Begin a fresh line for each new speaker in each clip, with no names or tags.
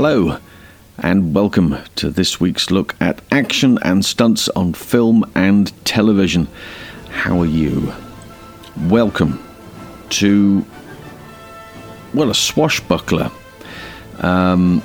Hello, and welcome to this week's look at action and stunts on film and television. How are you? Welcome to, well, a swashbuckler. Um,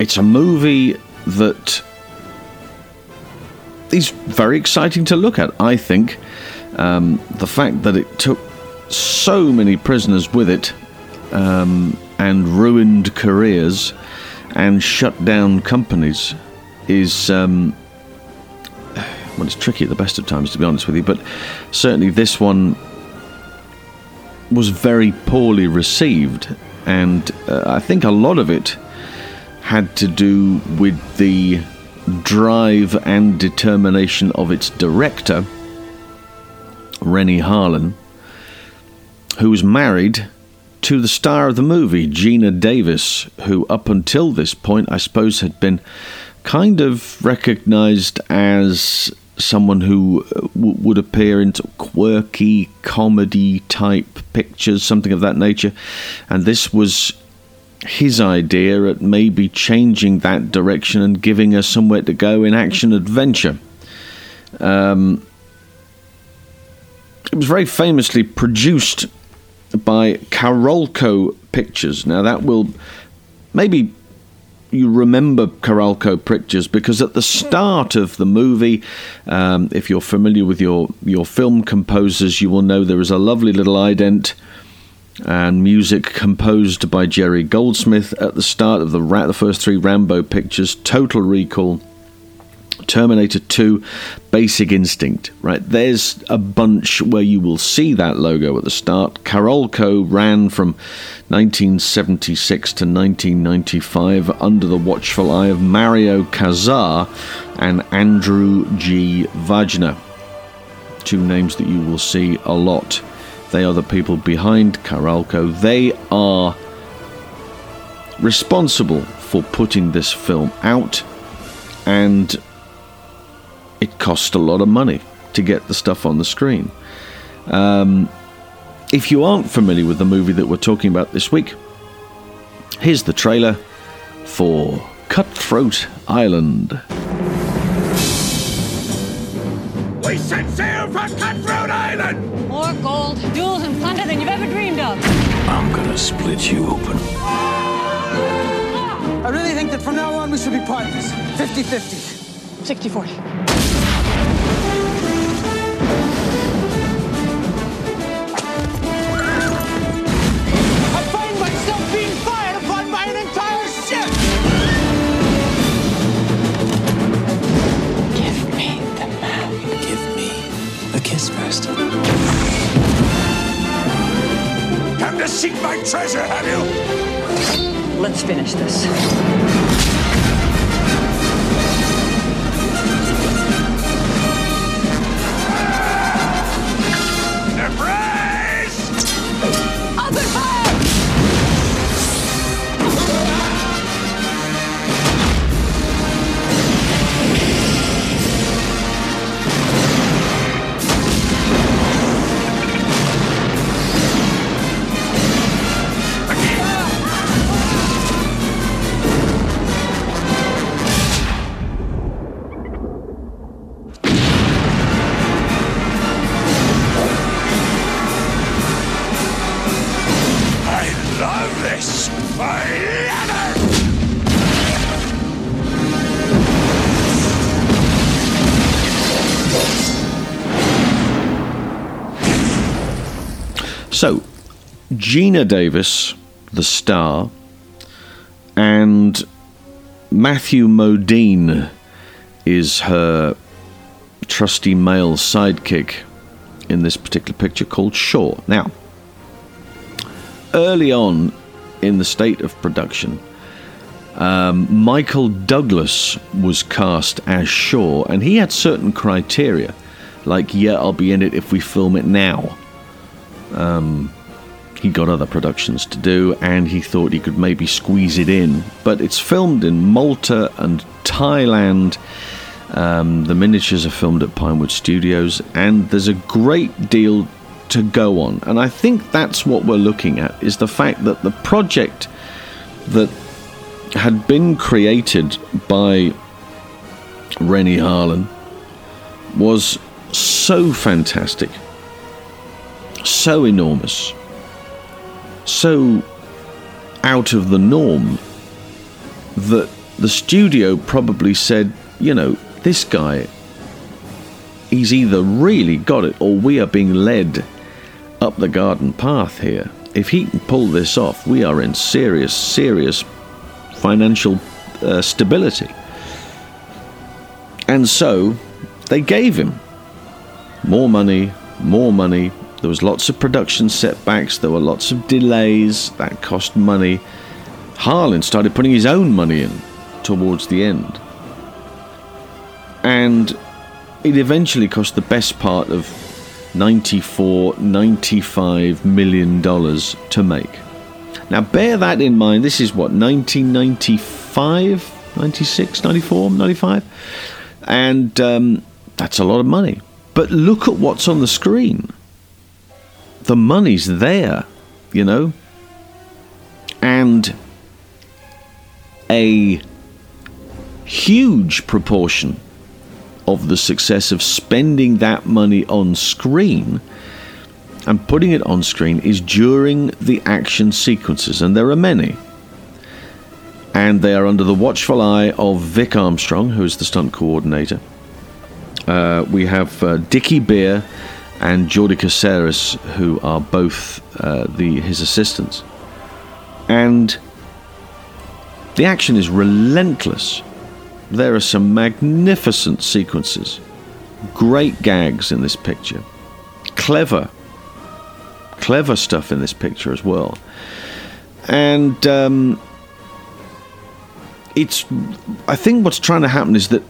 it's a movie that is very exciting to look at, I think. Um, the fact that it took so many prisoners with it um, and ruined careers and shut down companies is um, well, it's tricky at the best of times, to be honest with you. But certainly, this one was very poorly received, and uh, I think a lot of it had to do with the drive and determination of its director, Renny Harlin, who was married to the star of the movie, Geena Davis, who up until this point, I suppose, had been kind of recognized as someone who uh, w- would appear in quirky comedy type pictures, something of that nature. And this was his idea at maybe changing that direction and giving us somewhere to go in action adventure. Um, it was very famously produced by Carolco Pictures. Now, that will maybe you remember Carolco Pictures because at the start of the movie, um, if you're familiar with your, your film composers, you will know there is a lovely little ident and music composed by Jerry Goldsmith at the start of the, the first three Rambo pictures Total Recall, Terminator 2, Basic Instinct, right? There's a bunch where you will see that logo at the start. Carolco ran from 1976 to 1995 under the watchful eye of Mario Kassar and Andrew G. Vajna. Two names that you will see a lot. They are the people behind Carolco. They are responsible for putting this film out and it costs a lot of money to get the stuff on the screen. Um, if you aren't familiar with the movie that we're talking about this week, here's the trailer for Cutthroat Island.
We set sail for Cutthroat Island!
More gold, jewels, and plunder than you've ever dreamed of.
I'm gonna split you open.
I really think that from now on we should be partners. 50 50.
60 40. Let's finish this.
Love this! I!
So, Geena Davis, the star, and Matthew Modine is her trusty male sidekick in this particular picture called Shaw. Now, early on in the state of production, um, Michael Douglas was cast as Shaw, and he had certain criteria, like, yeah, I'll be in it if we film it now. Um, he got other productions to do, and he thought he could maybe squeeze it in. But it's filmed in Malta and Thailand. Um, the miniatures are filmed at Pinewood Studios, and there's a great deal to go on. And I think that's what we're looking at is the fact that the project that had been created by Renny Harlin was so fantastic, so enormous, so out of the norm that the studio probably said, you know, this guy, he's either really got it or we are being led up the garden path here. If he can pull this off, we are in serious, serious financial uh, stability. And so they gave him more money, more money. There was lots of production setbacks, there were lots of delays, that cost money. Harlin started putting his own money in towards the end. And it eventually cost the best part of 94, 95 million dollars to make. Now bear that in mind. This is what 1995, 96, 94, 95, and um, that's a lot of money. But look at what's on the screen. The money's there, you know, and a huge proportion of the success of spending that money on screen and putting it on screen is during the action sequences, and there are many. And they are under the watchful eye of Vic Armstrong, who is the stunt coordinator. Uh, we have uh, Dickey Beer and Jordi Caceres, who are both uh, the his assistants. And the action is relentless. There are some magnificent sequences, great gags in this picture, clever, clever stuff in this picture as well. And um, it's, I think what's trying to happen is that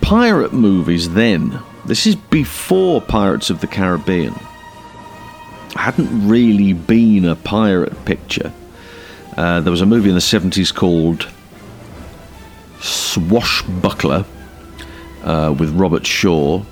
pirate movies then, this is before Pirates of the Caribbean, hadn't really been a pirate picture. Uh, there was a movie in the 70s called Swashbuckler uh, with Robert Shaw,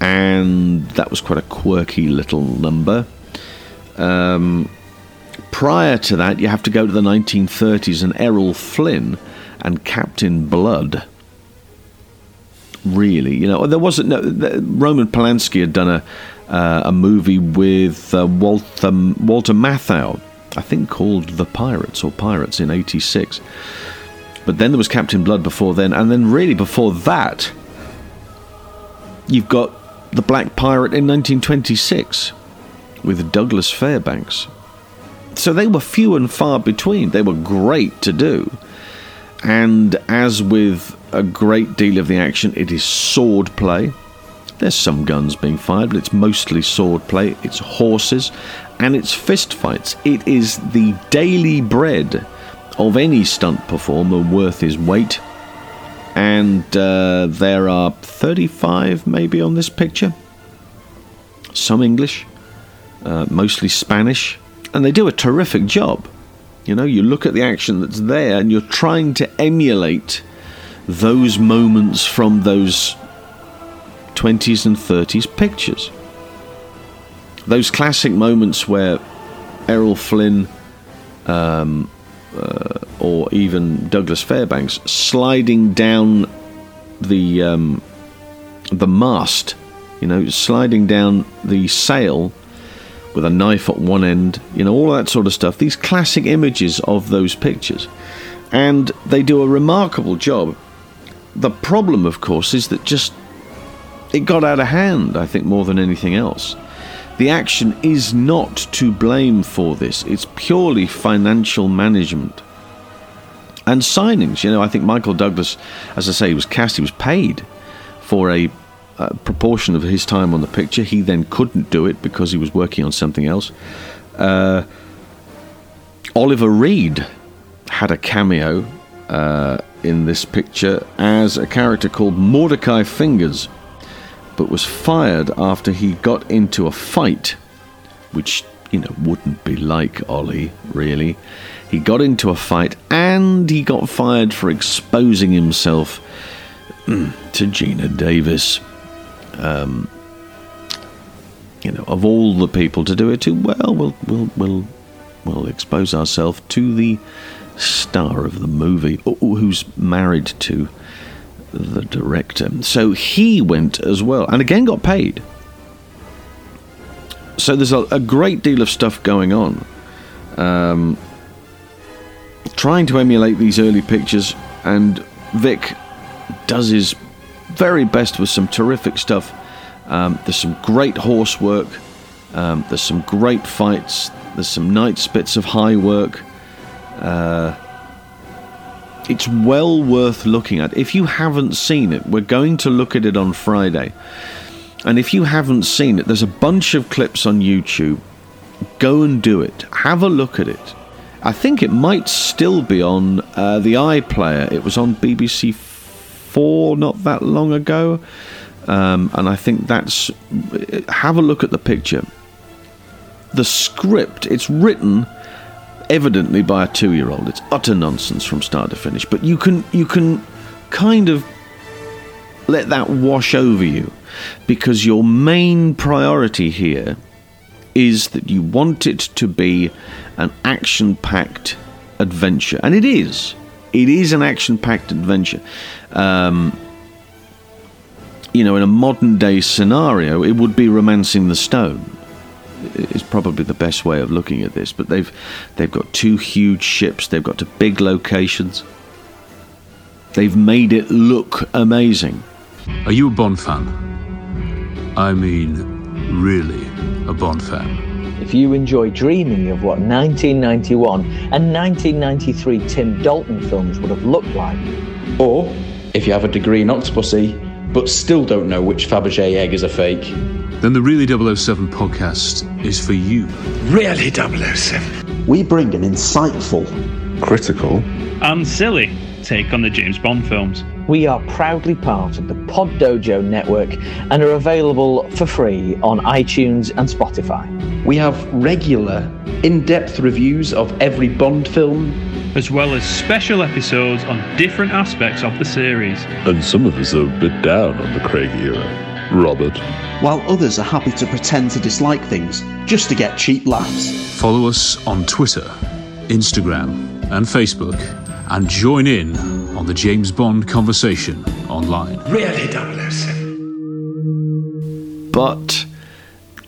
and that was quite a quirky little number. Um, prior to that, you have to go to the 1930s and Errol Flynn and Captain Blood. Really, you know, there wasn't no. Roman Polanski had done a uh, a movie with uh, Walter Walter Matthau, I think called The Pirates or Pirates in '86. But then there was Captain Blood before then, and then really before that, you've got The Black Pirate in 1926 with Douglas Fairbanks. So they were few and far between. They were great to do. And as with a great deal of the action, it is sword play. There's some guns being fired, but it's mostly sword play. It's horses and it's fist fights. It is the daily bread of any stunt performer worth his weight. And uh, there are 35 maybe on this picture. Some English, uh, mostly Spanish. And they do a terrific job. You know, you look at the action that's there and you're trying to emulate those moments from those 20s and 30s pictures. Those classic moments where Errol Flynn um, uh, or even Douglas Fairbanks sliding down the um, the mast, you know, sliding down the sail with a knife at one end, you know, all that sort of stuff. These classic images of those pictures. And they do a remarkable job. The problem, of course, is that just it got out of hand, I think, more than anything else. The action is not to blame for this, it's purely financial management. And signings, you know, I think Michael Douglas, as I say, he was cast, he was paid for a a proportion of his time on the picture. He then couldn't do it because he was working on something else. Uh, Oliver Reed had a cameo uh, in this picture as a character called Mordecai Fingers, but was fired after he got into a fight, which, you know, wouldn't be like Ollie, really. He got into a fight and he got fired for exposing himself mm, to Geena Davis um, you know, of all the people to do it to, well, we'll we'll we'll, we'll expose ourselves to the star of the movie, who's married to the director. So he went as well, and again got paid. So there's a, a great deal of stuff going on. Um, trying to emulate these early pictures, and Vic does his very best with some terrific stuff. Um, there's some great horse work. Um, there's some great fights. There's some night spits of high work. Uh, it's well worth looking at. If you haven't seen it, we're going to look at it on Friday. And if you haven't seen it, there's a bunch of clips on YouTube. Go and do it. Have a look at it. I think it might still be on uh, the iPlayer. It was on BBC Four not that long ago. Um, and I think that's. Have a look at the picture. The script, it's written evidently by a two-year-old. It's utter nonsense from start to finish. But you can you can kind of let that wash over you because your main priority here is that you want it to be an action-packed adventure, and it is. It is an action-packed adventure. Um, you know, in a modern day scenario, it would be romancing the stone is probably the best way of looking at this. But they've they've got two huge ships. They've got two big locations. They've made it look amazing.
Are you a Bond fan? I mean, really a Bond fan.
If you enjoy dreaming of what 1991 and 1993 Tim Dalton films would have looked like,
or if you have a degree in Octopussy but still don't know which Fabergé egg is a fake,
then the Really 007 podcast is for you.
Really 007.
We bring an insightful,
critical,
and silly take on the James Bond films.
We are proudly part of the Pod Dojo network and are available for free on iTunes and Spotify.
We have regular, in depth reviews of every Bond film,
as well as special episodes on different aspects of the series.
And some of us are a bit down on the Craig era. Robert.
While others are happy to pretend to dislike things just to get cheap laughs.
Follow us on Twitter, Instagram, and Facebook, and join in on the James Bond conversation online.
Really 007.
But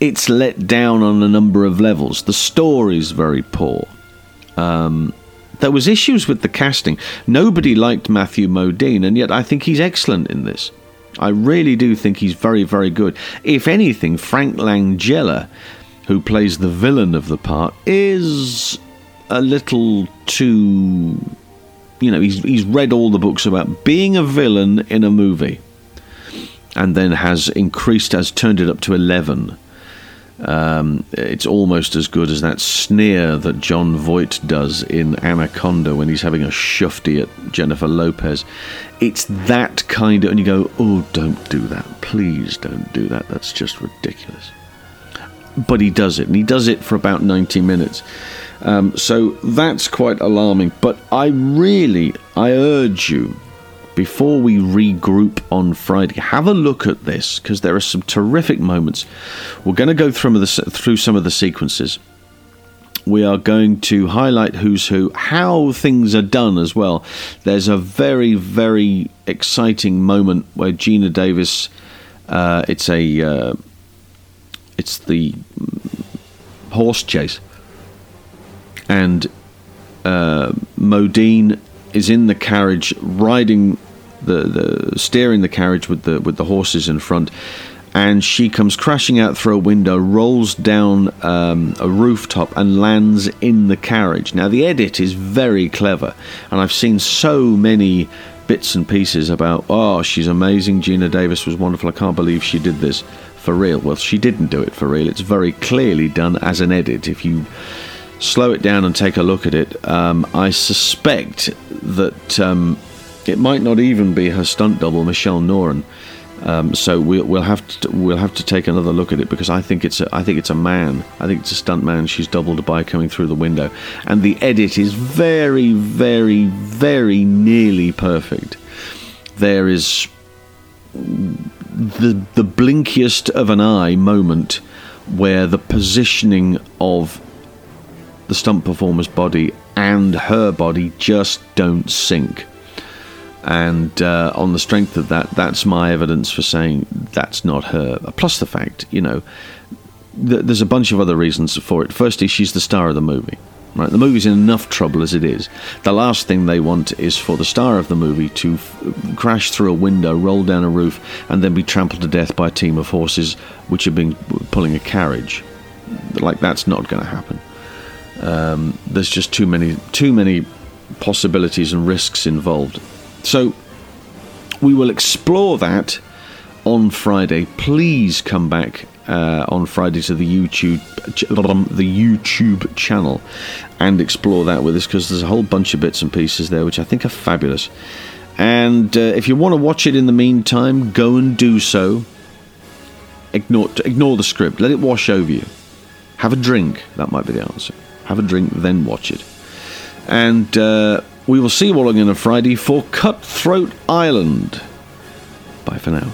it's let down on a number of levels. The story's very poor. Um, there was issues with the casting. Nobody liked Matthew Modine, and yet I think he's excellent in this. I really do think he's very, very good. If anything, Frank Langella, who plays the villain of the part, is a little too. You know, he's, he's read all the books about being a villain in a movie and then has increased, has turned it up to 11 um, it's almost as good as that sneer that Jon Voight does in Anaconda when he's having a shufty at Jennifer Lopez. It's that kind of, and you go, oh, don't do that. Please don't do that. That's just ridiculous. But he does it, and he does it for about 90 minutes. Um, so that's quite alarming. But I really, I urge you before we regroup on Friday, have a look at this because there are some terrific moments. We're going to go through, the, through some of the sequences. We are going to highlight who's who, how things are done as well. There's a very, very exciting moment where Geena Davis, uh, it's a, uh, it's the horse chase, and uh, Modine is in the carriage riding the, the steering the carriage with the with the horses in front, and she comes crashing out through a window, rolls down um, a rooftop, and lands in the carriage. Now the edit is very clever, and I've seen so many bits and pieces about oh she's amazing, Geena Davis was wonderful. I can't believe she did this for real. Well, she didn't do it for real. It's very clearly done as an edit. If you slow it down and take a look at it, um, I suspect that um, it might not even be her stunt double, Michelle Noren. Um, so we'll, we'll have to we'll have to take another look at it because I think it's a, I think it's a man. I think it's a stunt man. She's doubled by coming through the window, and the edit is very, very, very nearly perfect. There is the the blinkiest of an eye moment where the positioning of the stunt performer's body and her body just don't sync. And uh, on the strength of that, that's my evidence for saying that's not her. Plus the fact, you know, th- there's a bunch of other reasons for it. Firstly, she's the star of the movie. Right, the movie's in enough trouble as it is. The last thing they want is for the star of the movie to f- crash through a window, roll down a roof, and then be trampled to death by a team of horses which have been pulling a carriage. Like that's not going to happen. Um, there's just too many too many possibilities and risks involved. So we will explore that on Friday. Please come back uh, on Friday to the YouTube the YouTube channel and explore that with us because there's a whole bunch of bits and pieces there which I think are fabulous. And uh, if you want to watch it in the meantime, go and do so. Ignore ignore the script. Let it wash over you. Have a drink. That might be the answer. Have a drink, then watch it. And uh, we will see you all again on Friday for Cutthroat Island. Bye for now.